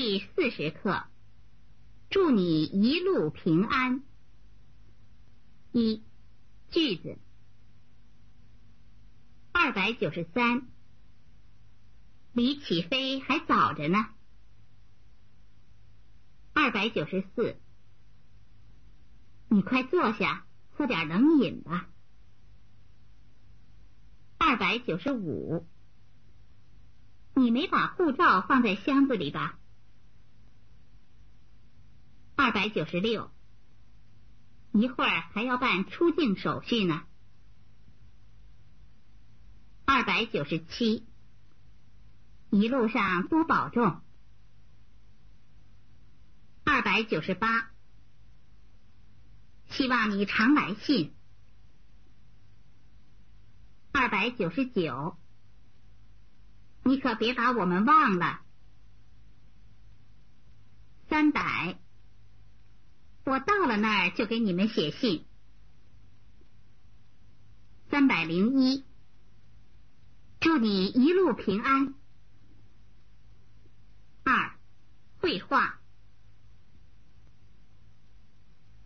第四十课，祝你一路平安。一句子，二百九十三，离起飞还早着呢。二百九十四，你快坐下，喝点冷饮吧。二百九十五，你没把护照放在箱子里吧？二百九十六，一会儿还要办出境手续呢。二百九十七，一路上多保重。二百九十八，希望你常来信。二百九十九，你可别把我们忘了。三百，我到了那儿就给你们写信。三百零一，祝你一路平安。二，绘画。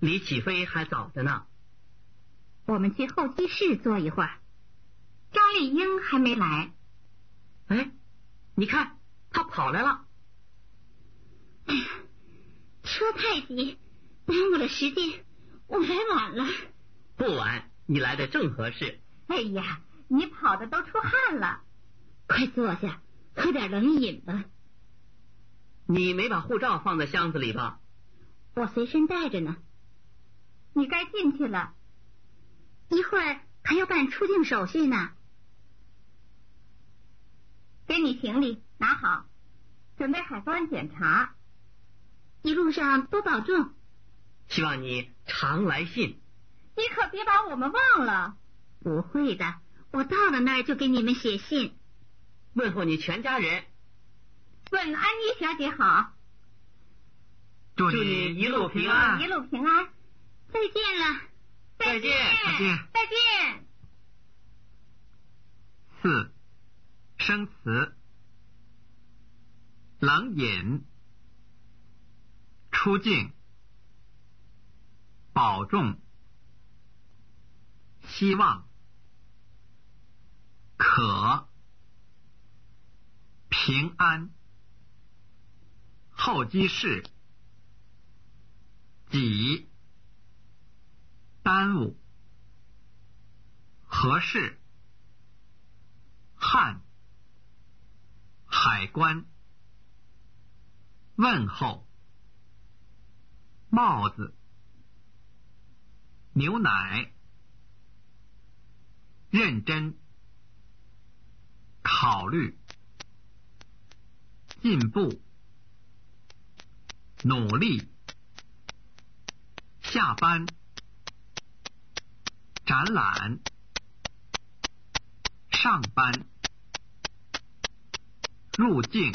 离起飞还早着呢，我们去候机室坐一会儿。张丽英还没来。哎，你看，他跑来了。哎呀，车太挤，耽误了时间，我来晚了。不晚，你来的正合适。哎呀，你跑的都出汗了，快坐下，喝点冷饮吧。你没把护照放在箱子里吧？我随身带着呢。你该进去了，一会儿还要办出境手续呢。给你行李拿好，准备海关检查。一路上多保重。希望你常来信。你可别把我们忘了。不会的，我到了那儿就给你们写信。问候你全家人。问安妮小姐好。祝你一路平安。一路平安。再见了。再见。再见。再见。四。生词：冷饮、出境、保重、希望、可、平安、候机室、己、耽误、合适、汉。海关，问候，帽子，牛奶，认真，考虑，进步，努力，下班，展览，上班。入境。